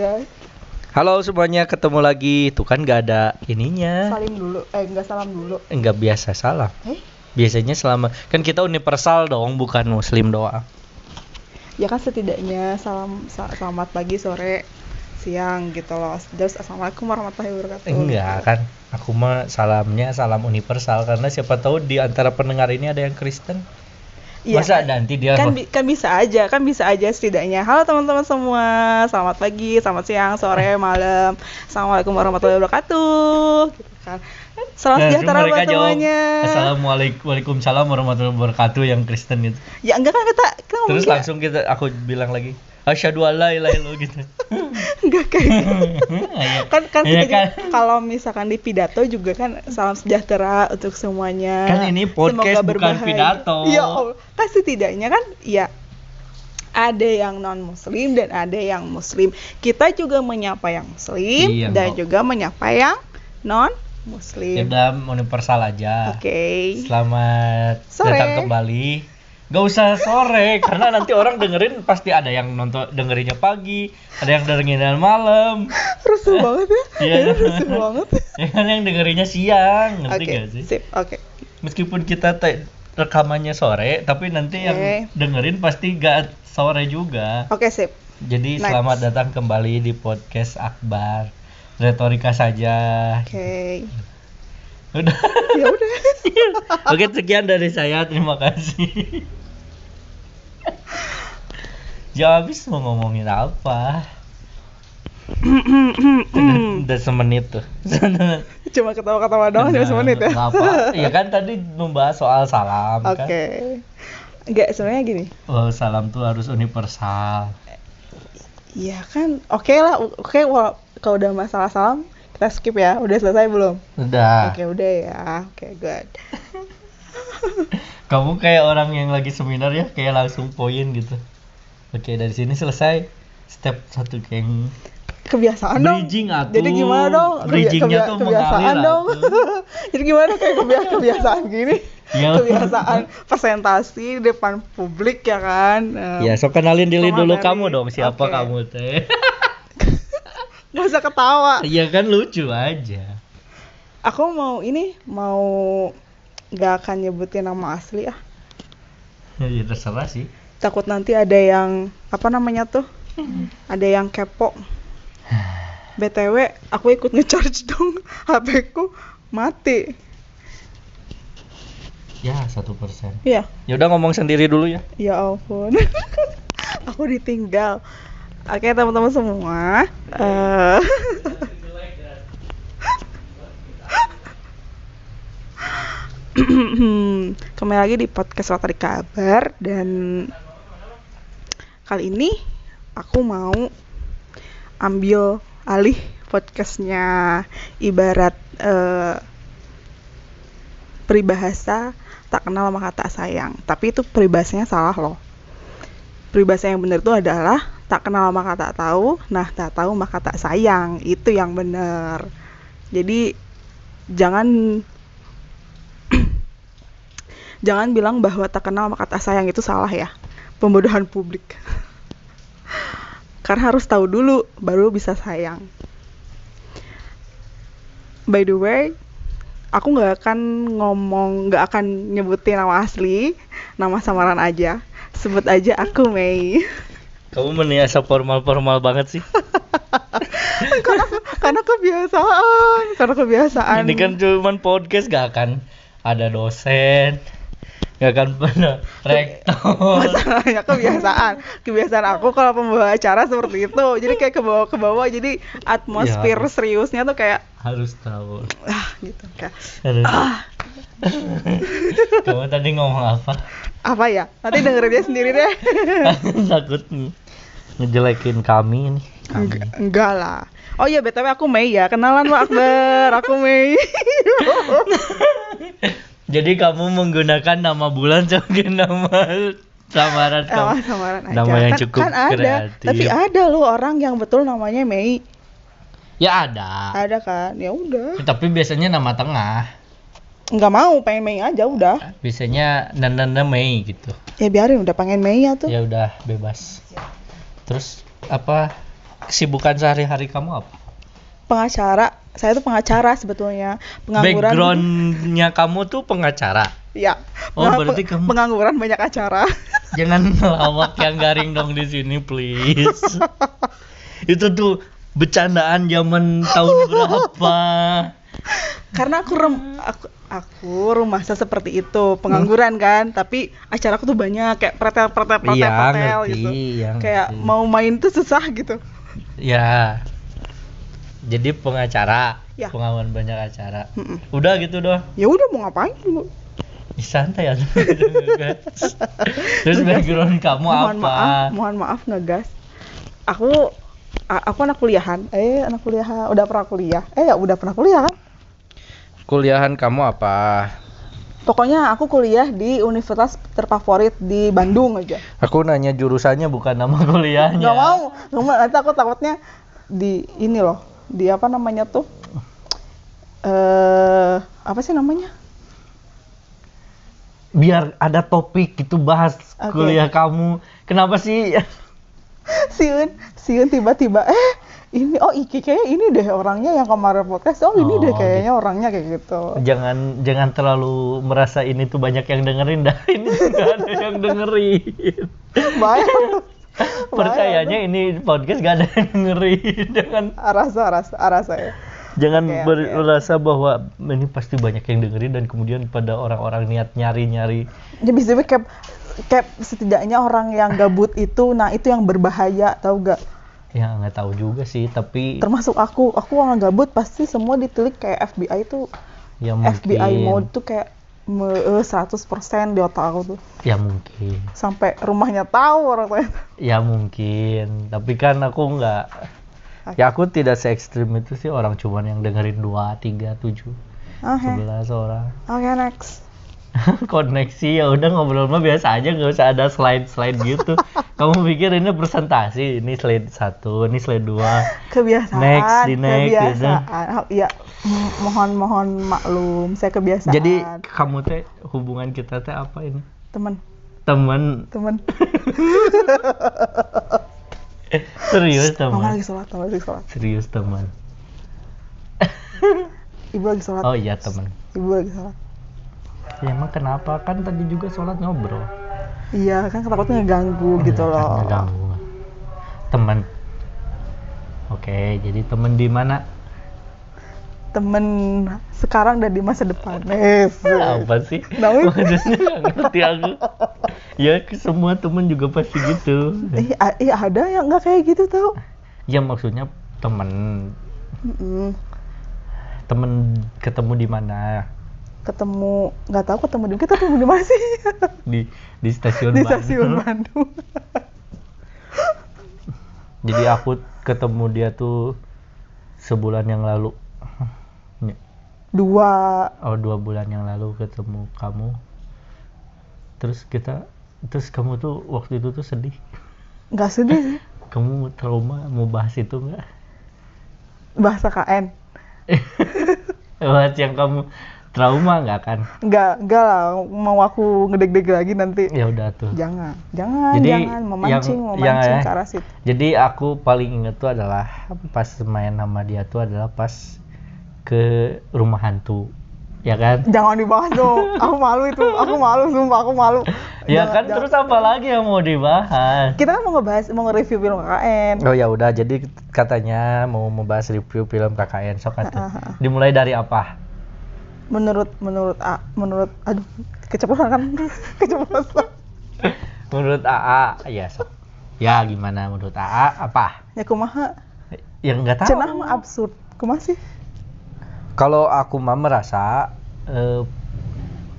anjay. Halo semuanya, ketemu lagi. Tuh kan gak ada ininya. Salim dulu. Eh, enggak salam dulu. Enggak biasa salam. Eh? Biasanya selama kan kita universal dong, bukan muslim doang. Ya kan setidaknya salam sa- selamat pagi, sore, siang gitu loh. Terus assalamualaikum warahmatullahi wabarakatuh. Enggak kan. Aku mah salamnya salam universal karena siapa tahu di antara pendengar ini ada yang Kristen. Iya, Masa nanti dia kan, bi- kan bisa aja, kan bisa aja setidaknya. Halo teman-teman semua, selamat pagi, selamat siang, sore, malam. Assalamualaikum warahmatullahi wabarakatuh. Gitu kan. Salam Nah, sejahtera buat semuanya. Assalamualaikum warahmatullahi wabarakatuh yang Kristen gitu. Ya enggak kan kita kita Terus langsung kita aku bilang lagi asyhadu alla ilaha illallah gitu. enggak kayak gitu. Iya. kan kan setidaknya kan? kalau misalkan di pidato juga kan salam sejahtera untuk semuanya. Kan ini podcast Semoga bukan berbahagia. pidato. Ya Allah, kan setidaknya kan ya ada yang non muslim dan ada yang muslim. Kita juga menyapa yang muslim Iya, dan Mbak. juga menyapa yang non Ya muslim. udah universal aja. Oke. Selamat Sore. datang kembali. Gak usah sore karena nanti orang dengerin pasti ada yang nonton dengerinnya pagi, ada yang dengerinnya malam. Rusuh banget ya. Iya. Ya, rusuh banget. Ya kan yang dengerinnya siang, ngerti Oke, gak sih? sip. Oke. Meskipun kita rekamannya sore, tapi nanti yang Oke. dengerin pasti gak sore juga. Oke, sip. Jadi Next. selamat datang kembali di podcast Akbar. Retorika saja. Oke. Udah. Ya udah. Oke, sekian dari saya. Terima kasih. Ya habis mau ngomongin apa? Udah, semenit tuh. Cuma ketawa-ketawa doang cuma semenit ya. Nggak apa. Ya kan tadi membahas soal salam Oke. kan. Enggak, sebenarnya gini. Oh, salam tuh harus universal. Iya kan, oke lah, oke wal- kalau udah masalah salam kita skip ya. Udah selesai belum? Udah. Oke, udah ya. Oke, good. Kamu kayak orang yang lagi seminar ya, kayak langsung poin gitu. Oke, dari sini selesai. Step satu yang Kebiasaan dong. Bridging atuh. Jadi gimana dong? Bridgingnya kebia- tuh kebiasaan mengalir dong. Jadi gimana kayak kebia- kebiasaan gini? Ya. Kebiasaan presentasi di depan publik ya kan. Em, Ya, so kenalin diri dulu kamu dong, siapa kamu teh? Gak usah ketawa. Iya kan lucu aja. Aku mau ini mau gak akan nyebutin nama asli ah. Ya terserah sih. Takut nanti ada yang apa namanya tuh? Ada yang kepo. BTW, aku ikut ngecharge dong HP ku mati. Ya satu persen. Iya, Ya udah ngomong sendiri dulu ya. ya ampun. aku ditinggal. Oke, teman-teman semua. eh Kembali lagi di podcast Lotari Kabar dan kali ini aku mau ambil alih podcastnya ibarat eh, peribahasa tak kenal maka tak sayang. Tapi itu peribahasanya salah loh. Peribahasa yang benar itu adalah tak kenal maka tak tahu nah tak tahu maka tak sayang. Itu yang benar jadi jangan jangan bilang bahwa tak kenal maka tak sayang itu salah ya. Pembodohan publik. Karena harus tahu dulu baru bisa sayang. By the way aku nggak akan ngomong nggak akan nyebutin nama asli nama samaran aja. Sebut aja aku Mei. Kamu meniasa formal-formal banget sih. karena karena kebiasaan karena kebiasaan. Ini kan cuman podcast gak akan ada dosen, gak akan pernah rektor. masalahnya kebiasaan kebiasaan aku kalau pembawa acara seperti itu jadi kayak ke bawah ke bawah jadi atmosfer Ya. seriusnya tuh kayak Harus tahu. ah gitu kayak Harus. ah Kamu tadi ngomong apa? apa ya nanti dengerin dia sendiri deh Takut nih ngejelekin kami nih. Kami. enggak, enggak lah oh iya btw aku Mei ya kenalan Pak Akbar aku Mei Jadi kamu menggunakan nama bulan sebagai nama samaran kamu. Emang samaran aja. Nama yang Kan- cukup kan ada, kreatif. tapi ada loh orang yang betul namanya Mei. Ya ada. Ada kan? Ya udah. Tapi biasanya nama tengah. Nggak mau pengen Mei aja udah. Biasanya Nana Mei gitu. Ya biarin udah pengen Mei ya tuh. Ya udah bebas. Terus apa kesibukan sehari-hari kamu apa? Pengacara, saya tuh pengacara sebetulnya. Pengangguran. Backgroundnya kamu tuh pengacara. Ya. Oh, Penga- berarti kamu- pengangguran banyak acara. Jangan ngelawak yang garing dong di sini, please. Itu tuh bercandaan zaman tahun berapa? Karena aku rem aku aku rumahnya seperti itu, pengangguran kan, tapi acaraku tuh banyak kayak pretel, Iya, pretel ngerti, gitu. iya, kayak ngerti. mau main tuh susah gitu. Ya. Jadi pengacara, Ya. pengalaman banyak acara. Mm-mm. Udah gitu doang. Ya udah mau ngapain lu? Ih, santai ya. Terus background kamu mohon apa? maaf, mohon maaf ngegas. Aku aku anak kuliahan. Eh, anak kuliahan. Udah pernah kuliah. Eh, ya udah pernah kuliah kan? Kuliahan kamu apa? Pokoknya aku kuliah di universitas terfavorit di Bandung aja. Aku nanya jurusannya bukan nama kuliahnya. Gak mau, nggak mau. Nanti aku takutnya di ini loh, di apa namanya tuh? Eh, apa sih namanya? Biar ada topik gitu bahas Oke. kuliah kamu. Kenapa sih? Siun, Siun tiba-tiba eh ini oh iki kayak ini deh orangnya yang kemarin podcast. Oh, ini Oh, deh kayaknya orangnya kayak gitu. jangan jangan terlalu merasa ini tuh banyak yang dengerin dah. Ini nggak ada yang dengerin. Bahaya. Percayanya ini podcast gak ada yang dengerin. Jangan Arasa, arasa, arasa ya. jangan ber- merasa bahwa ini pasti banyak yang dengerin dan kemudian pada orang-orang niat nyari-nyari Ya bisa kayak kayak setidaknya orang yang gabut itu, nah itu yang berbahaya, tahu gak? ya nggak tahu juga sih tapi Termasuk aku, aku orang gabut pasti semua ditilik kayak FBI itu ya mungkin FBI mode tuh kayak me- eh, 100% di otak aku tuh. ya mungkin Sampai rumahnya tahu orang tuanya. ya mungkin tapi kan aku nggak ya aku tidak se ekstrim itu sih orang cuman yang dengerin dua tiga tujuh sebelas orang Oke, next. koneksi ya udah ngobrol mah biasa aja nggak usah ada slide slide gitu kamu pikir ini presentasi ini slide satu ini slide dua Kebiasaan. Next, di next, gitu. kebiasaan. Oh, iya, m- mohon mohon maklum, saya kebiasaan. jadi kamu teh hubungan kita teh apa ini teman, teman teman. serius Mama teman lagi sholat, mama lagi sholat. serius teman Ibu lagi sholat. oh iya teman Ibu lagi sholat. Ya emang kenapa? Kan tadi juga sholat ngobrol. Iya, kan takutnya gitu Iya, kan loh. ngeganggu. teman oke jadi teman di mana? Temen sekarang dan di masa depan. Eh, apa sih? Maksudnya ngerti aku. Ya semua temen juga pasti gitu. Ih, a- ih, ada yang nggak kayak gitu tau. ya maksudnya temen. Mm-mm. temen ketemu di mana Ketemu, nggak tahu ketemu di kita ketemu di mana sih? di di stasiun di Bandung. stasiun Bandung. jadi aku ketemu dia tuh sebulan yang lalu Dua. oh dua bulan yang lalu ketemu kamu terus kita terus kamu tuh waktu itu tuh sedih Nggak sedih sih. kamu trauma mau bahas itu nggak Bahasa KN. bahas yang kamu trauma nggak kan Nggak, nggak lah. Mau aku ngedeg-deg lagi nanti. ya udah tuh Jangan, jangan, Jadi, jangan memancing, yang- memancing yang, ke arah situ. Jadi aku paling inget tuh adalah pas main sama dia tuh adalah pas ke rumah hantu, ya kan? Jangan dibahas dong. Aku malu itu. Aku malu, sumpah aku malu. Ya Jangan- kan jangan. terus apa lagi yang mau dibahas? Kita kan mau ngebahas, mau nge-review film KKN. Oh ya udah, jadi katanya mau membahas review film KKN sok atuh. Dimulai dari apa? Menurut, menurut, A, menurut, aduh, keceplosan kan? keceplosan. Menurut AA, ya sok. Ya gimana menurut AA apa? Ya kumaha? Yang nggak tahu. Cenah mah absurd. Kumaha sih? Kalau aku mah merasa eh,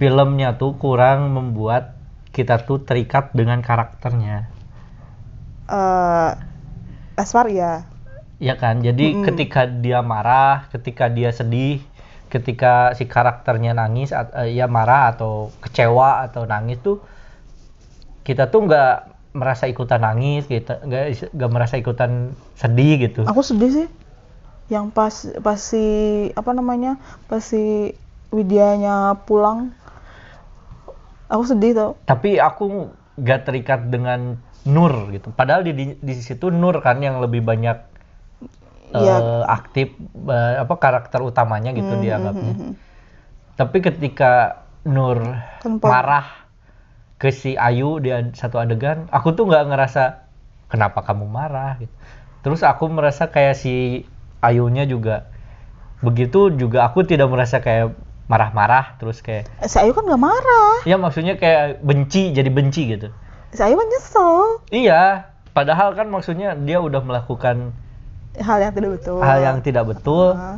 filmnya tuh kurang membuat kita tuh terikat dengan karakternya. Eh, Aswar ya. Ya kan? Jadi Mm-mm. ketika dia marah, ketika dia sedih, ketika si karakternya nangis, eh, ya marah atau kecewa atau nangis tuh kita tuh nggak merasa ikutan nangis, kita nggak nggak merasa ikutan sedih gitu. Aku sedih sih. Yang pas pas si apa namanya? Pas si Widianya pulang. Aku sedih tau. Tapi aku nggak terikat dengan Nur gitu. Padahal di, di di situ Nur kan yang lebih banyak Iya. eh, aktif eh, apa karakter utamanya gitu Hmm, dianggapnya. hmm, hmm. Tapi ketika Nur pol- marah ke si Ayu di satu adegan, aku tuh nggak ngerasa kenapa kamu marah gitu. Terus aku merasa kayak si Ayunya juga begitu juga aku tidak merasa kayak marah-marah terus kayak Si Ayu kan nggak marah. ya maksudnya kayak benci jadi benci gitu. Si Ayu kan nyesel. Iya, padahal kan maksudnya dia udah melakukan Hal yang tidak betul. hal yang tidak betul Ah.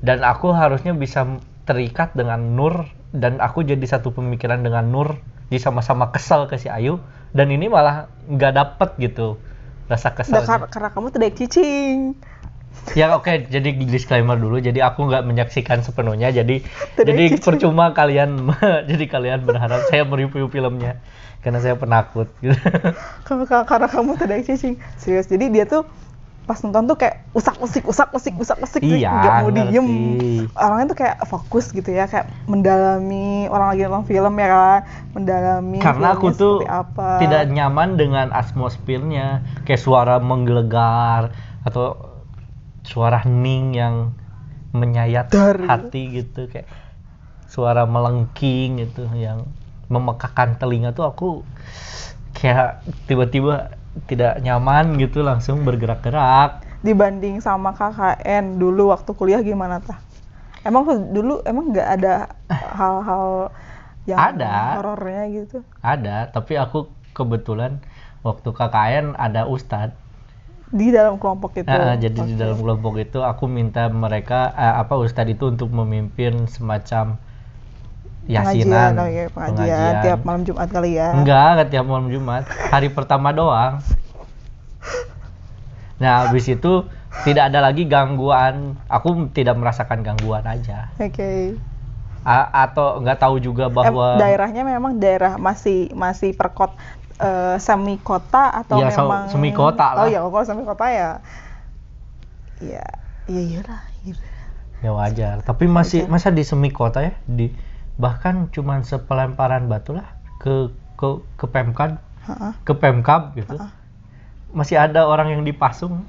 dan aku harusnya bisa terikat dengan Nur dan aku jadi satu pemikiran dengan Nur di sama-sama kesel ke si Ayu dan ini malah nggak dapet gitu rasa kesel kar- karena kamu tidak cicing. ya oke jadi disclaimer dulu jadi aku nggak menyaksikan sepenuhnya jadi Tidak jadi cicing. percuma kalian jadi kalian berharap saya mereview filmnya karena saya penakut gitu Karena, karena kamu tidak cicing. Serius. Jadi dia tuh pas nonton tuh kayak usak usik usak usik usak usik Iya, nggak mau ngerti. diem orangnya tuh kayak fokus gitu ya kayak mendalami orang lagi nonton film ya kan mendalami karena aku tuh apa. tidak nyaman dengan atmosfernya kayak suara menggelegar atau suara hening yang menyayat Dar. hati gitu kayak suara melengking gitu yang memekakan telinga tuh aku kayak tiba-tiba tidak nyaman gitu langsung bergerak-gerak dibanding sama KKN dulu waktu kuliah gimana tah? Emang dulu emang nggak ada hal-hal yang Ada. horornya gitu? ada tapi aku kebetulan waktu KKN ada ustadz Di dalam kelompok itu. Nah, jadi di Oke. dalam kelompok itu aku minta mereka eh, apa ustadz itu untuk memimpin semacam yasinan, pengajian, oh iya, pengajian, tiap malam Jumat kali ya. Enggak, enggak tiap malam Jumat. Hari pertama doang. Nah, habis itu tidak ada lagi gangguan. Aku tidak merasakan gangguan aja. Oke. A- atau nggak tahu juga bahwa daerahnya memang daerah masih masih perkot eh, semi kota atau Ya, so- memang semi kota lah. Oh iya, kalau semi kota ya. Iya, iya iyalah. Iya. ya wajar. Tapi masih Wajar. masa di semi kota ya, di bahkan cuman sepelemparan batu lah ke ke ke Pemkad, Heeh. ke Pemkab gitu. Heeh. Masih ada orang yang dipasung.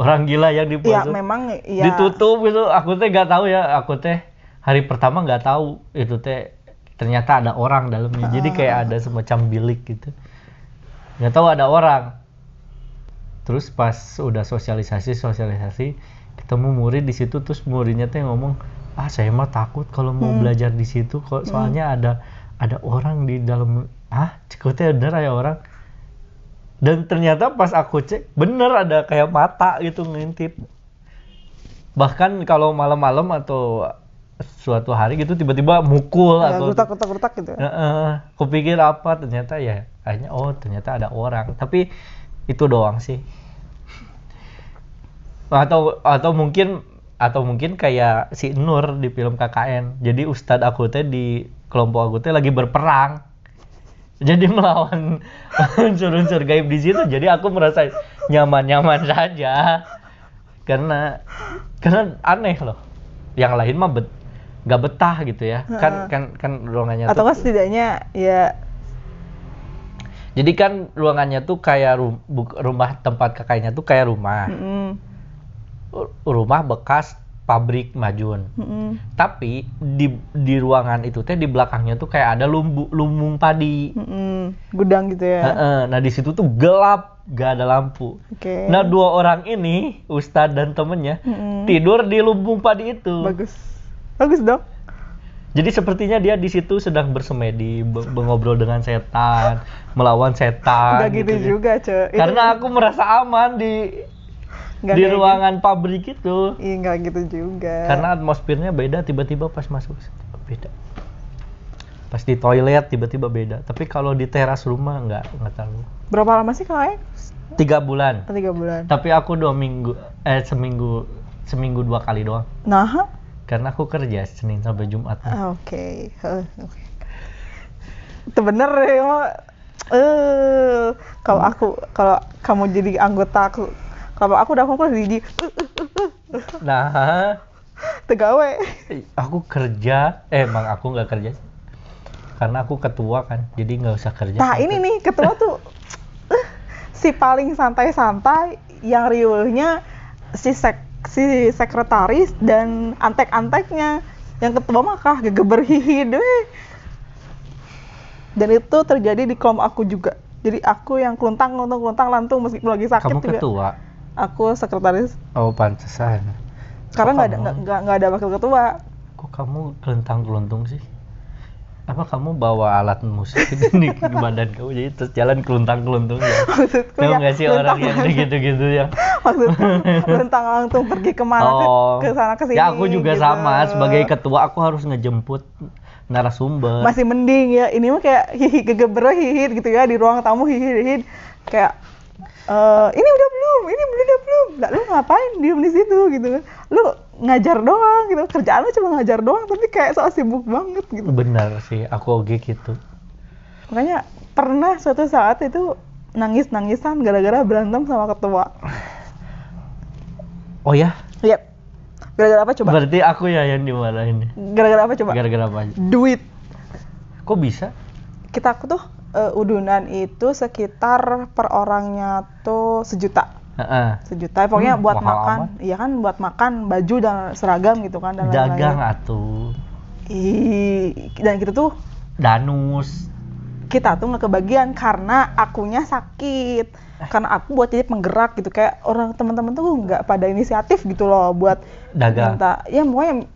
Orang gila yang Iya, dipasung. memang ya. ditutup gitu aku teh nggak tahu ya aku teh hari pertama nggak tahu itu teh ternyata ada orang dalamnya jadi kayak ada semacam bilik gitu nggak tahu ada orang terus pas udah sosialisasi sosialisasi ketemu murid di situ terus muridnya teh ngomong ah saya mah takut kalau mau Hmm. belajar di situ kok. Soalnya ada ada orang di dalam ah cek teh bener ya orang? Dan ternyata pas aku cek bener ada kayak mata gitu ngintip. Bahkan kalau malam-malam atau suatu hari gitu tiba-tiba mukul ya, atau gerutak gerutak gerutak gitu. Heeh, aku pikir apa ternyata ya akhirnya oh ternyata ada orang. Tapi itu doang sih. Atau atau mungkin atau mungkin kayak si Nur di film KKN jadi ustadz aku teh di kelompok aku teh lagi berperang. Jadi melawan unsur-unsur gaib di situ. Jadi aku merasa nyaman-nyaman saja. Karena karena aneh loh. Yang lain mah bet nggak betah gitu ya. Kan kan kan ruangannya Atau tuh kan setidaknya ya. Jadi kan ruangannya tuh kayak ru- bu- rumah tempat kakaknya tuh kayak rumah. Mm-mm, R- rumah bekas pabrik majun mm-mm, tapi di di ruangan itu teh di belakangnya tuh kayak ada lumbu, lumbung padi mm-mm, gudang gitu ya. Heeh, nah di situ tuh gelap gak ada lampu Oke. nah dua orang ini ustadz dan temennya Mm-mm. tidur di lumbung padi itu Bagus. Bagus dong. Jadi sepertinya dia di situ sedang bersemedi, be- mengobrol dengan setan, melawan setan. Enggak gitu ya. juga. Itu- Karena aku merasa aman di nggak di kayak ruangan pabrik itu. gitu. Iya, enggak gitu juga. Karena atmosfernya beda, tiba-tiba pas masuk beda. Pas di toilet tiba-tiba beda. Tapi kalau di teras rumah nggak nggak terlalu. berapa lama sih kakaknya? Tiga bulan. Oh, Tiga bulan. Tapi aku dua minggu, eh seminggu seminggu dua kali doang. Nah, Karena aku kerja Senin sampai Jumat. ah, oke. Oke. Itu bener ya. Eh, kalau aku kalau kamu jadi anggota aku kalau aku udah fokus di, Nah, tegawe. aku kerja. Eh emang aku nggak kerja. Karena aku ketua kan jadi nggak usah kerja. Nah, ini nih ketua tuh si paling santai-santai yang riuhnya si sek si sekretaris dan antek-anteknya. Yang ketua mah kah gegeber hihi deh dan itu terjadi di kelompok aku juga. Jadi aku yang keluntang keluntang keluntang lantung meskipun lagi sakit Kamu juga. ketua. Aku sekretaris Oh, pantesan. karena nggak ada nggak ada wakil ketua Kok kamu kelentang-keluntung sih? Apa kamu bawa alat musik di badan kamu jadi terus jalan kelentang-keluntung ya? maksudku Tahu ya nggak sih orang yang luntang- gitu-gitu ya? maksudku luntang lantung pergi ke mana Oh, ke, sana ke sini ya aku juga gitu. sama. Sebagai ketua aku harus ngejemput narasumber. masih mending ya ini mah kayak hihi gegeber hihi gitu ya di ruang tamu hihi hihi kayak eh ini udah belum ini belum udah belum. Nah, lu ngapain diem di situ gitu kan? Lu ngajar doang gitu. Kerjaan lu cuma ngajar doang tapi kayak soal sibuk banget gitu. Benar sih, aku oke gitu. makanya pernah suatu saat itu nangis nangisan gara-gara berantem sama ketua. Oh ya? lihat gara-gara apa coba? Berarti aku ya yang dimarahin. gara-gara apa coba? Gara-gara apa? Duit. Kok bisa? kita tuh eh, udunan itu sekitar per orangnya tuh sejuta Heeh. sejuta pokoknya Hmm, buat makan iya kan buat makan baju dan seragam gitu kan dan Dagang atuh. Ih, dan kita tuh Danus. kita tuh nggak kebagian karena akunya sakit karena aku buat jadi penggerak gitu kayak orang teman-teman tuh nggak pada inisiatif gitu loh buat Dagang. minta ya pokoknya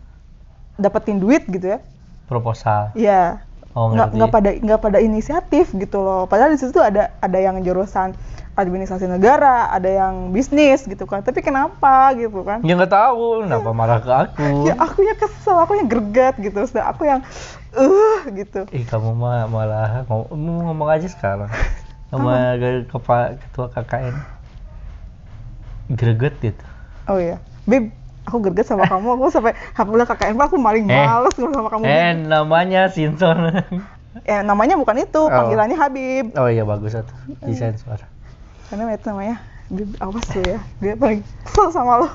dapetin duit gitu ya Proposal. ya Oh, nggak nggak pada nggak pada inisiatif gitu loh. Padahal di situ ada ada yang jurusan administrasi negara ada yang bisnis gitu kan. Tapi kenapa gitu kan? Ya nggak tahu, kenapa marah ke aku? ya aku yang kesel. Aku yang greget gitu. Sedang aku yang uh gitu. Ih kamu mah malah ngom- ngomong, ngomong aja sekarang. Sama ke- kepa- ketua KKN greget gitu. oh iya. Bib aku greget sama kamu aku sampai alhamdulillah KKN aku maling Eh. males sama kamu Eh Bib. namanya Sinson. eh namanya bukan itu Oh. panggilannya Habib oh iya bagus satu desain suara. karena itu namanya Bib awas lu ya dia paling kesel sama lo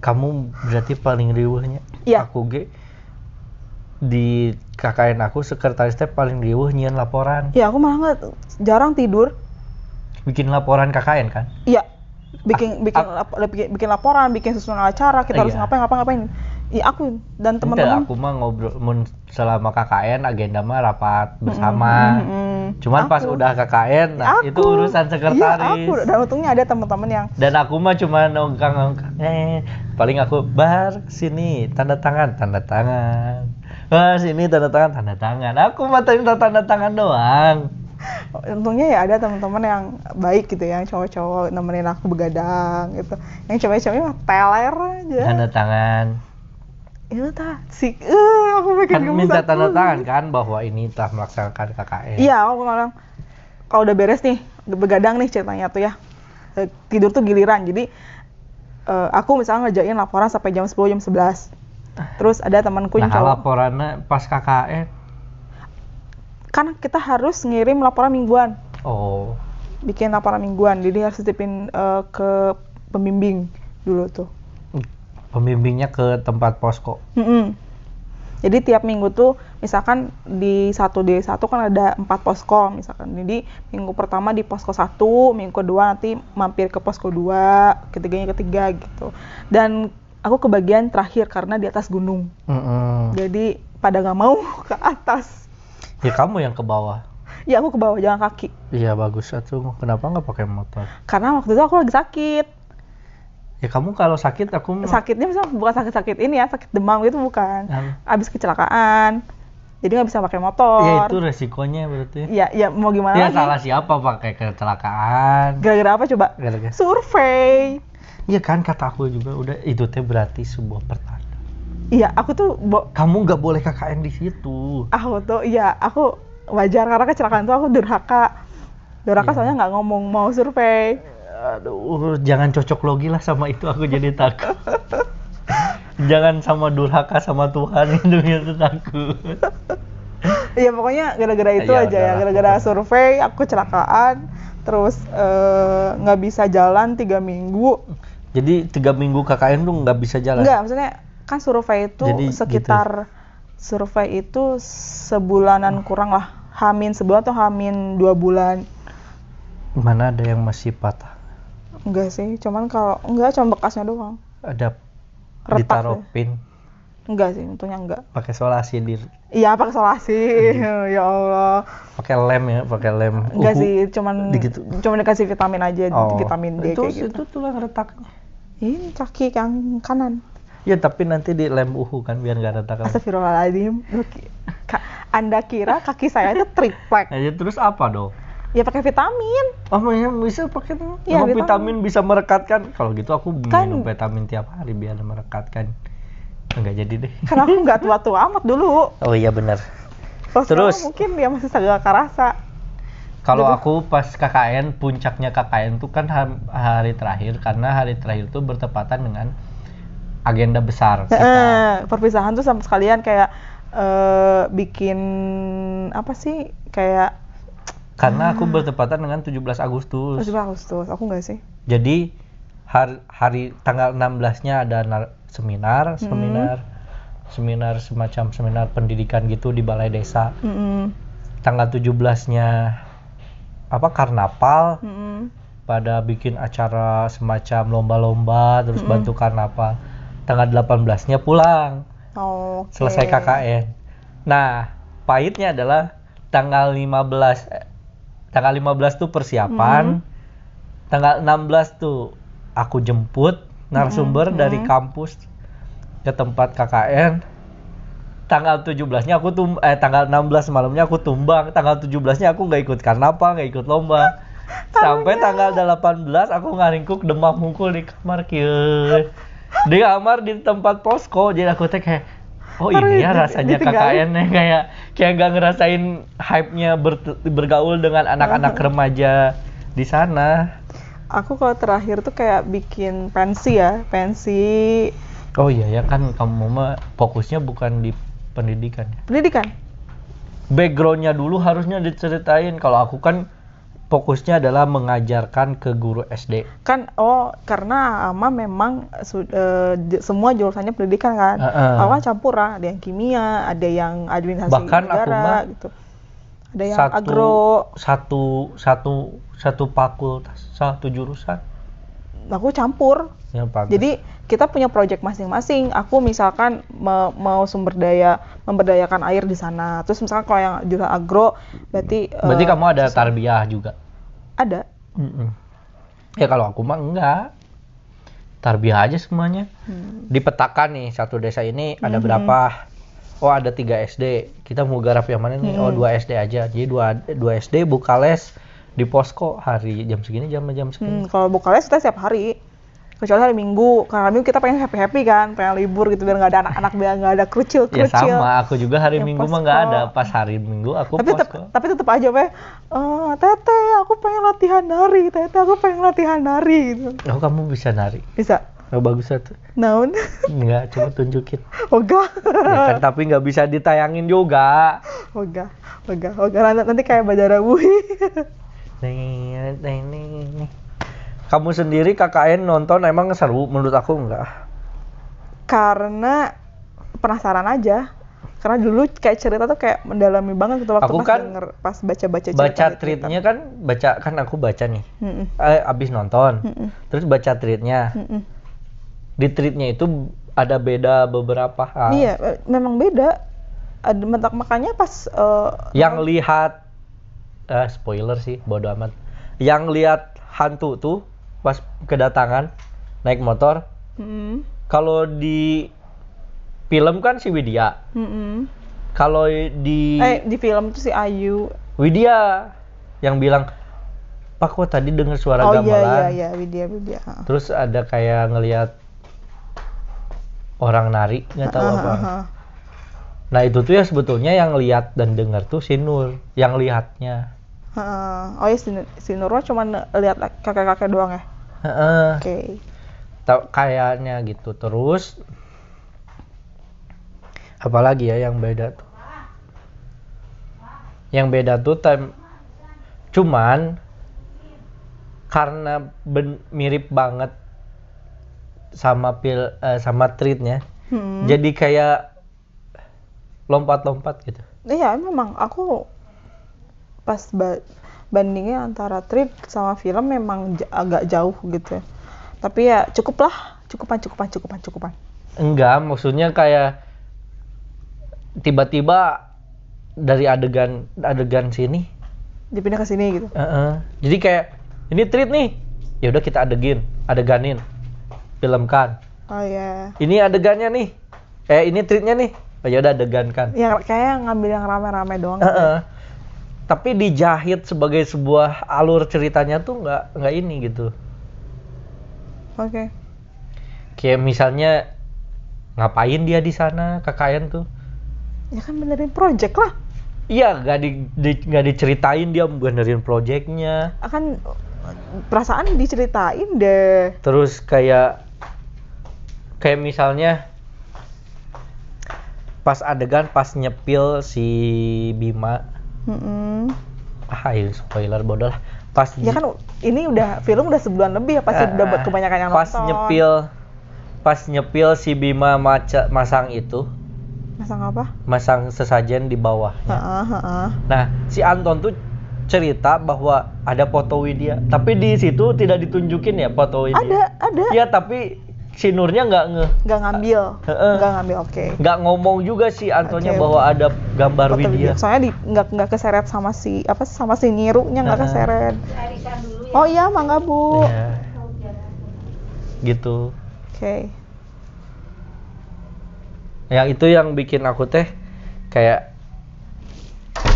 Kamu berarti paling riuhnya. Iya. Aku ge di KKN aku sekretarisnya paling riuh nyian laporan. ya aku malah nggak jarang tidur Bikin laporan KKN kan? Iya, bikin Ak- bikin, ak- lap- bikin bikin laporan, bikin susunan acara, kita harus Iya. ngapain ngapain ngapain. Iya aku dan teman-teman. aku mah ngobrol mun selama KKN agenda mah rapat bersama. Mm-mm. Cuman pas Aku- udah KKN, nah aku, itu urusan sekretaris. Iya, aku dan untungnya ada teman-teman yang Dan aku mah cuma nongkrong eh paling aku bar sini tanda tangan tanda tangan. Wah sini tanda tangan tanda tangan. Aku mah tanda tanda tangan doang. Untungnya ya ada teman-teman yang baik gitu ya, yang cowok-cowok nemenin aku begadang gitu. Yang cewek-cewek mah teler aja. Tanda tangan. Itu tah si eh aku bikin Kan minta aku. tanda tangan kan bahwa ini telah melaksanakan KKN. Iya, aku bilang kalau udah beres nih, begadang nih ceritanya tuh ya. Eh, Tidur tuh giliran. Jadi eh, aku misalnya ngerjain laporan sampai jam 10 jam 11. Terus ada temanku yang Nah cowok. laporannya pas KKN. Kan kita harus ngirim laporan mingguan. Oh. Bikin laporan mingguan. Jadi harus titipin eh, ke pembimbing dulu tuh. Pembimbingnya ke tempat posko. Mm-mm. Jadi tiap minggu tuh misalkan di satu d satu kan ada empat posko misalkan. Jadi minggu pertama di posko satu, minggu kedua nanti mampir ke posko dua, ketiganya ketiga gitu. Dan aku kebagian terakhir karena di atas gunung. Mm-mm. Jadi pada nggak mau ke atas. Ya kamu yang ke bawah. Ya aku ke bawah jalan kaki. Iya bagus atuh. Kenapa nggak pakai motor? Karena waktu itu aku lagi sakit. Ya kamu kalau sakit aku Sakitnya misalnya bukan sakit-sakit ini ya, sakit demam gitu bukan. Am- Abis kecelakaan. Jadi nggak bisa pakai motor. Ya itu resikonya berarti. Ya, ya mau gimana Ya lagi? salah siapa pakai kecelakaan? Gara-gara apa coba? Gara-gara. Survei. Iya kan kata aku juga udah itu teh berarti sebuah pertanda. Iya, aku tuh bo- Kamu nggak boleh KKN di situ. aku tuh iya, aku wajar karena kecelakaan tuh aku durhaka. Durhaka Iya. soalnya nggak ngomong mau survei. Aduh, jangan cocok logi lah sama itu aku jadi takut. jangan sama durhaka sama Tuhan itu gitu takut. Iya, pokoknya gara-gara itu Ya, aja ya, gara-gara survei aku kecelakaan, terus eh, nggak bisa jalan tiga minggu. Jadi tiga minggu KKN tuh nggak bisa jalan. Enggak, maksudnya kan survei itu Jadi gitu. sekitar survei itu sebulanan kurang lah. Hamin sebulan atau hamin dua bulan. Mana ada yang masih patah? Enggak sih, cuman kalau enggak cuma bekasnya doang. Ada Retak ditaruh ya? pin Enggak sih, untungnya enggak. pakai solasi di Iya, pakai solasi. ya Allah. pakai lem ya, pakai lem. Enggak Uhu. sih, cuman Digitu. cuman dikasih vitamin aja, Oh. vitamin D itu, kayak gitu. Itu tulang retaknya. Ini kaki yang kanan. Ya tapi nanti di lem uhu kan biar nggak retak. lagi. Astagfirullahaladzim. Anda kira kaki saya itu triplek? Nah, ya, terus apa dong? Ya pakai vitamin. Oh, ya, bisa pakai emang vitamin. vitamin bisa merekatkan. Kalau gitu aku Kan- minum vitamin tiap hari biar merekatkan. Enggak jadi deh. Karena aku nggak tua-tua amat dulu. Oh iya benar. Terus? sekarang mungkin dia masih agak kerasa. Kalau aku pas KKN, puncaknya KKN tuh kan ha- hari terakhir karena hari terakhir tuh bertepatan dengan agenda besar kita. Eh, perpisahan tuh sama sekalian kayak eh, bikin apa sih kayak Karena aku bertepatan dengan 17 Agustus. 17 Agustus aku nggak sih Jadi hari, hari tanggal 16-nya ada nar- seminar, Hmm. seminar, seminar semacam seminar pendidikan gitu di balai desa. Mm-mm. Tanggal 17-nya apa karnaval, Mm-mm. pada bikin acara semacam lomba-lomba terus Mm-mm. bantu karnaval. Tanggal 18-nya pulang, Oke. selesai KKN. Nah, pahitnya adalah tanggal 15 eh, tanggal 15 tuh persiapan. Tanggal 16 tuh aku jemput narasumber Mm-mm, dari mm. kampus ke tempat KKN. Tanggal 17-nya aku tum eh tanggal 16 malamnya aku tumbang, tanggal 17-nya aku nggak ikut karnaval, nggak ikut lomba. Sampai tanggal 18 aku ngaringkuk demam mungkul di kamar kieu. Di kamar di tempat posko jadi aku teh kayak oh ini ya rasanya. KKN nya kayak kayak gak ngerasain hype-nya ber- bergaul dengan anak-anak remaja di sana. Aku kalau terakhir tuh kayak bikin pensi ya, pensi Oh iya ya kan kamu mah fokusnya bukan di pendidikan. ya. pendidikan. Backgroundnya dulu harusnya diceritain. Kalau aku kan fokusnya adalah mengajarkan ke guru SD. Kan oh karena Ama memang su- j- semua jurusannya pendidikan kan. Heeh. Awal campur lah, ada yang kimia, ada yang administrasi Bahkan aku negara mah gitu. Ada yang satu, agro. satu satu satu fakultas satu jurusan Aku campur. bagus. Jadi kita punya project masing-masing. Aku misalkan me- mau sumber daya memberdayakan air di sana. Terus misalkan kalau yang jurusan agro berarti berarti kamu ada tarbiyah juga. ada. Mm-mm. Ya kalau aku mah enggak. Tarbiyah aja semuanya. Hmm. Dipetakan nih satu desa ini ada berapa? Oh ada tiga SD. Kita mau garap yang mana nih? Oh dua SD aja. Jadi dua dua SD buka les di posko hari jam segini jam jam segini. Hmm, kalau buka les kita setiap hari. Kecuali hari Minggu. Karena Minggu kita pengen happy-happy kan, pengen libur gitu biar nggak ada anak-anak biar nggak ada Ya kerucil-kerucil. sama, aku juga hari Ya, Minggu mah nggak ada. Pas hari Minggu aku tapi tetap tapi tetap aja pe eh tete aku pengen latihan nari tete aku pengen latihan nari gitu Oh kamu bisa nari. bisa Oh bagus tuh. naon Enggak, coba tunjukin. oga Ya kan, tapi nggak bisa ditayangin juga. oga oga oga nanti, nanti kayak Badara Wuhi Kamu sendiri KKN nonton emang seru menurut aku enggak. karena penasaran aja karena dulu kayak cerita tuh kayak mendalami banget gitu waktu Aku pas kan denger pas baca-baca cerita Baca di tweetnya kan, baca kan aku baca nih. Mm-mm. Eh, abis nonton, Mm-mm. terus baca tweetnya. Mm-mm. Di tweetnya itu ada beda beberapa hal. iya eh, memang beda ada makanya pas eh, Yang lihat, eh, spoiler sih, bodo amat. Yang lihat hantu tuh pas kedatangan naik motor. mm-mm, Kalau di film kan si Widya. Kalau di eh di film tuh si Ayu Widya yang bilang, Pak kok tadi dengar suara oh iya gamelan. iya iya Widya Widya ha. Terus ada kayak ngelihat orang nari nggak tahu Ah, apa. ah. Nah itu tuh ya sebetulnya yang lihat dan dengar tuh si Nur, yang lihatnya. Heeh. oh ya si, si Nurul cuma lihat kakek-kakek doang ya Heeh. oke Ta- kayaknya gitu. Terus apalagi ya yang beda tuh? Yang beda tuh time cuman karena ben- mirip banget sama pil eh, sama treatnya Hmm. jadi kayak lompat-lompat gitu Iya memang aku pas ba- bandingnya antara treat sama film memang agak jauh gitu ya. Tapi ya cukup lah, cukupan, cukupan, cukupan, cukupan. Enggak, maksudnya kayak tiba-tiba dari adegan adegan sini. Dipindah ke sini gitu. Heeh. Jadi kayak ini treat nih. Ya udah kita adegin, adeganin. Filmkan. Oh ya. Ini adegannya nih. Eh ini treatnya nih. Oh ya udah adegankan. Yang kayak ngambil yang rame-rame doang. Heeh. Tapi dijahit sebagai sebuah alur ceritanya tuh nggak nggak ini gitu. Oke. Kayak misalnya ngapain dia di sana KKN tuh? Ya kan benerin project lah. Iya, nggak di, di- diceritain dia benerin projectnya. Akan perasaan diceritain deh. Terus kayak kayak misalnya pas adegan pas nyepil si Bima Mm-mm. ah ayo spoiler bodoh lah pas Ya kan ini udah film udah sebulan lebih ya pasti udah buat kebanyakan yang pas nonton. nyepil pas nyepil si Bima maca, masang itu Masang apa? masang sesajen di bawahnya Heeh, heeh. nah si Anton tuh cerita bahwa ada foto Widya tapi di situ tidak ditunjukin ya foto Widya Ada, ada. ya tapi si Nurnya nggak nge Nggak ngambil. Nggak ngambil, oke. nggak ngomong juga si Antonnya Oke, bahwa ada gambar Foto Widya video. Soalnya di, nggak nggak keseret sama si apa sama si Nirunya nggak Heeh. keseret. Oh iya, mangga bu. Ya. gitu Oke. yang itu yang bikin aku teh kayak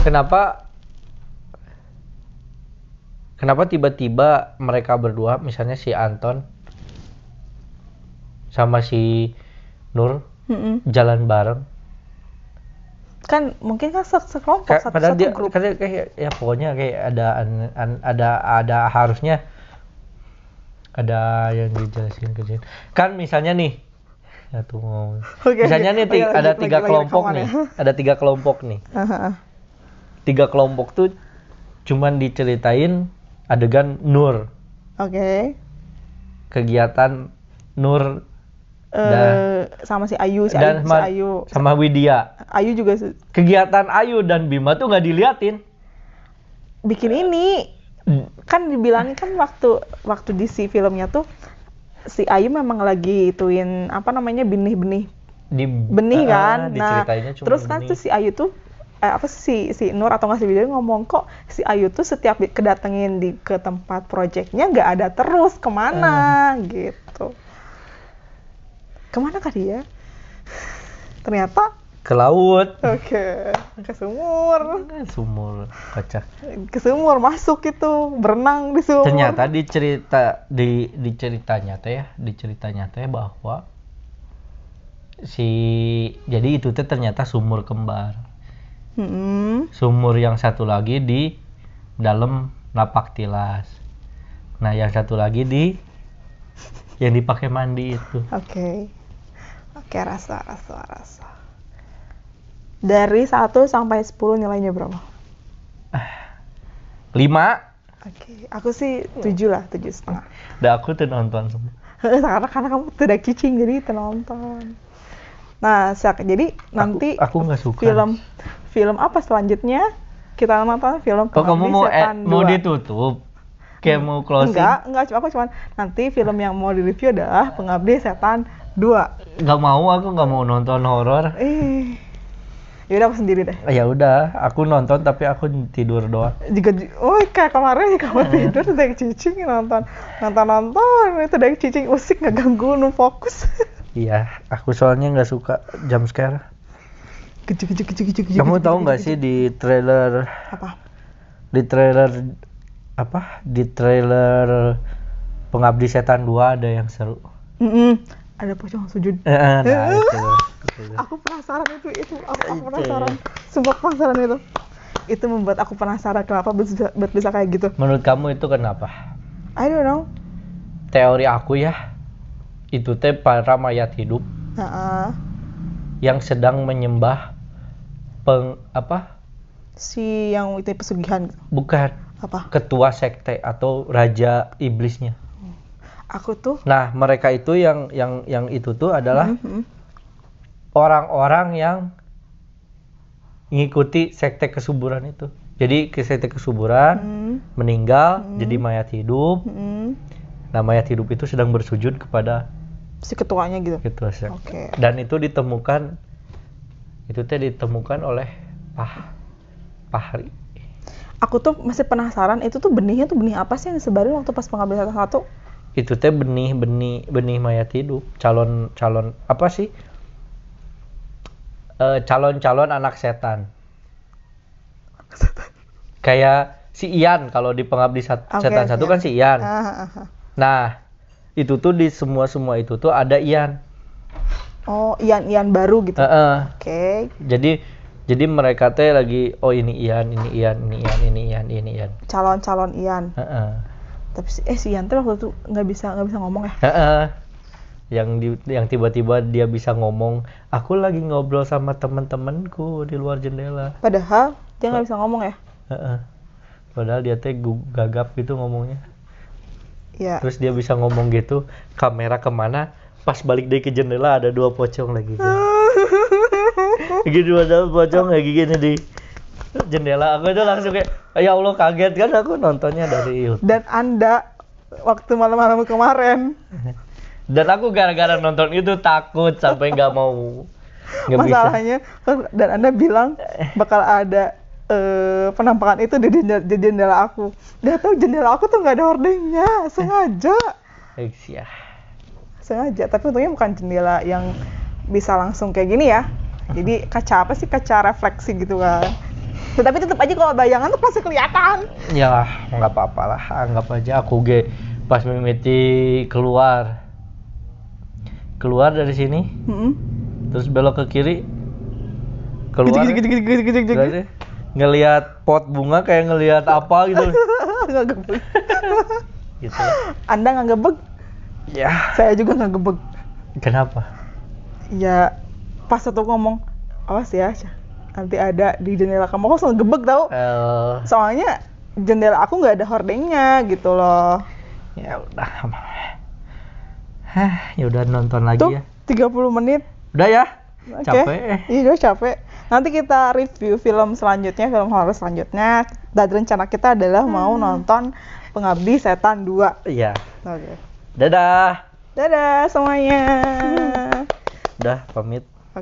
kenapa kenapa tiba-tiba mereka berdua misalnya si Anton sama si Nur Mm-mm. jalan bareng Kan mungkin kan se- sekelompok Ka- satu, padahal satu dia grup. kadang kayak ya pokoknya kayak ada an- an- ada ada harusnya ada yang dijelasin ke sini. kan misalnya nih ya tuh ngomong. Misalnya nih ti- Oke, ada tiga lagi, kelompok nih ya. ada tiga kelompok nih tiga kelompok tuh cuman diceritain adegan Nur Oke. kegiatan Nur Eh, sama si Ayu, si dan Ayu, si sama, Ayu. sama Widya Ayu juga kegiatan Ayu dan Bima tuh nggak diliatin bikin ini kan dibilangin kan waktu waktu di si filmnya tuh si Ayu memang lagi ituin apa namanya benih-benih di benih Ah, kan. Nah, cuma terus kan benih. tuh si Ayu tuh eh, apa sih si si Nur atau nggak si Widya ngomong kok si Ayu tuh setiap kedatengin di ke tempat proyeknya nggak ada terus ke mana Hmm. gitu. Ke mana kah dia? Ternyata ke laut oke ke sumur, sumur kocak ke sumur masuk itu berenang di sumur. ternyata di cerita di di ceritanya teh ya di ceritanya teh bahwa si jadi itu teh ternyata sumur kembar Mm-mm. sumur yang satu lagi di dalam lapak tilas nah yang satu lagi di yang dipakai mandi itu Oke. Oke, rasa, rasa, rasa. Dari 1 sampai 10 nilainya berapa? lima Oke, aku sih 7 lah, 7 setengah. dah aku tuh nonton semua karena karena kamu tidak cicing jadi tenonton. Nah, sak, jadi nanti aku nggak suka film film apa selanjutnya? Kita nonton film kok kamu mau eh, mau 2. ditutup kayak mau closing Enggak, enggak cuma aku cuman nanti film yang mau direview adalah Pengabdi Setan 2. nggak mau aku nggak mau nonton horor Eh. Yaudah aku sendiri deh. ya udah aku nonton tapi aku tidur doang juga oh kayak kemarin di kamar Hmm. tidur udah cicing nonton nonton nonton itu dari cicing usik nggak ganggu nu fokus iya aku soalnya nggak suka jam scare kecil kecil kecil kecil kamu tahu nggak sih di trailer apa di trailer apa di trailer pengabdi setan 2 ada yang seru Mm-mm. Ada pocong sujud. Eh, eh, nah itu, itu. aku penasaran itu itu aku, aku penasaran. Sumpah penasaran itu. Itu membuat aku penasaran kenapa bisa, bisa kayak gitu. Menurut kamu itu kenapa? I don't know. Teori aku ya itu teh para mayat hidup Nah, yang sedang menyembah peng apa? Si yang itu pesugihan. Bukan. Apa? Ketua sekte atau raja iblisnya aku tuh nah mereka itu yang yang yang itu tuh adalah Mhm. orang-orang yang ngikuti sekte kesuburan itu Jadi kita kesuburan, Hmm. meninggal, jadi mayat hidup. Hmm. Nah, mayat hidup itu sedang bersujud kepada Si ketuanya gitu. gitu Sir. Oke. Dan itu ditemukan itu teh ditemukan oleh Pah Pahri. Aku tuh masih penasaran itu tuh benihnya tuh benih apa sih yang disebarin waktu pas pengambilan satu-satu? Itu teh benih benih benih mayat hidup, calon calon apa sih? Eh, calon-calon anak setan. Kayak si Ian kalau di pengabdi Sat- Oke, setan satu oke. kan si Ian. Ah, ah, ah. Nah, itu tuh di semua semua itu tuh ada Ian. Oh, Ian-Ian baru gitu. Heeh. Oke. Jadi jadi mereka teh lagi oh ini Ian, ini Ian, ini Ian, ini Ian, ini Ian. Calon-calon Ian. Heeh. Tapi si- eh si Ian tuh waktu itu nggak bisa nggak bisa ngomong ya? Heeh. Yang di, yang tiba-tiba dia bisa ngomong, aku lagi ngobrol sama teman-temanku di luar jendela. Padahal dia nggak bisa ngomong ya? Heeh. Padahal dia teh gagap gitu ngomongnya. Iya. Terus dia bisa ngomong gitu, kamera ke mana? Pas balik dari ke jendela ada dua pocong lagi. Gitu ada pocong lagi gini di jendela. Aku tuh langsung kayak, ya Allah kaget kan aku nontonnya dari YouTube. Dan Anda waktu malam-malam kemarin Dan aku gara-gara nonton itu takut sampai nggak mau bisa. masalahnya dan Anda bilang bakal ada eh, penampakan itu di jendela, di jendela aku. Dia tahu jendela aku tuh nggak ada hordengnya, sengaja. Ya. sengaja tapi untungnya bukan jendela yang bisa langsung kayak gini ya jadi kaca apa sih kaca refleksi gitu kan tetapi tetap aja kalau bayangan tuh pasti kelihatan. Ya nggak apa-apa lah, anggap aja aku ge pas mimiti keluar. Keluar dari sini. Mm-mm. terus belok ke kiri. Gitu keluar. Gitu gitu gitu gitu gitu gitu berarti ngelihat pot bunga kayak ngelihat apa gitu. Nggak gebek. Gitu anda nggak gebek? Ya. Saya juga nggak gebek. Kenapa? Ya pas satu ngomong awas ya nanti ada di jendela kamu aku langsung gebek tau Eh, soalnya jendela aku nggak ada hordengnya gitu loh ya udah Hah, ya udah nonton lagi tuh ya 30 menit udah ya Oke. capek. Iya, gue capek. Nanti kita review film selanjutnya, film horor selanjutnya. Dan rencana kita adalah mau nonton Pengabdi Setan 2. iya Oke. dadah Dadah semuanya. udah pamit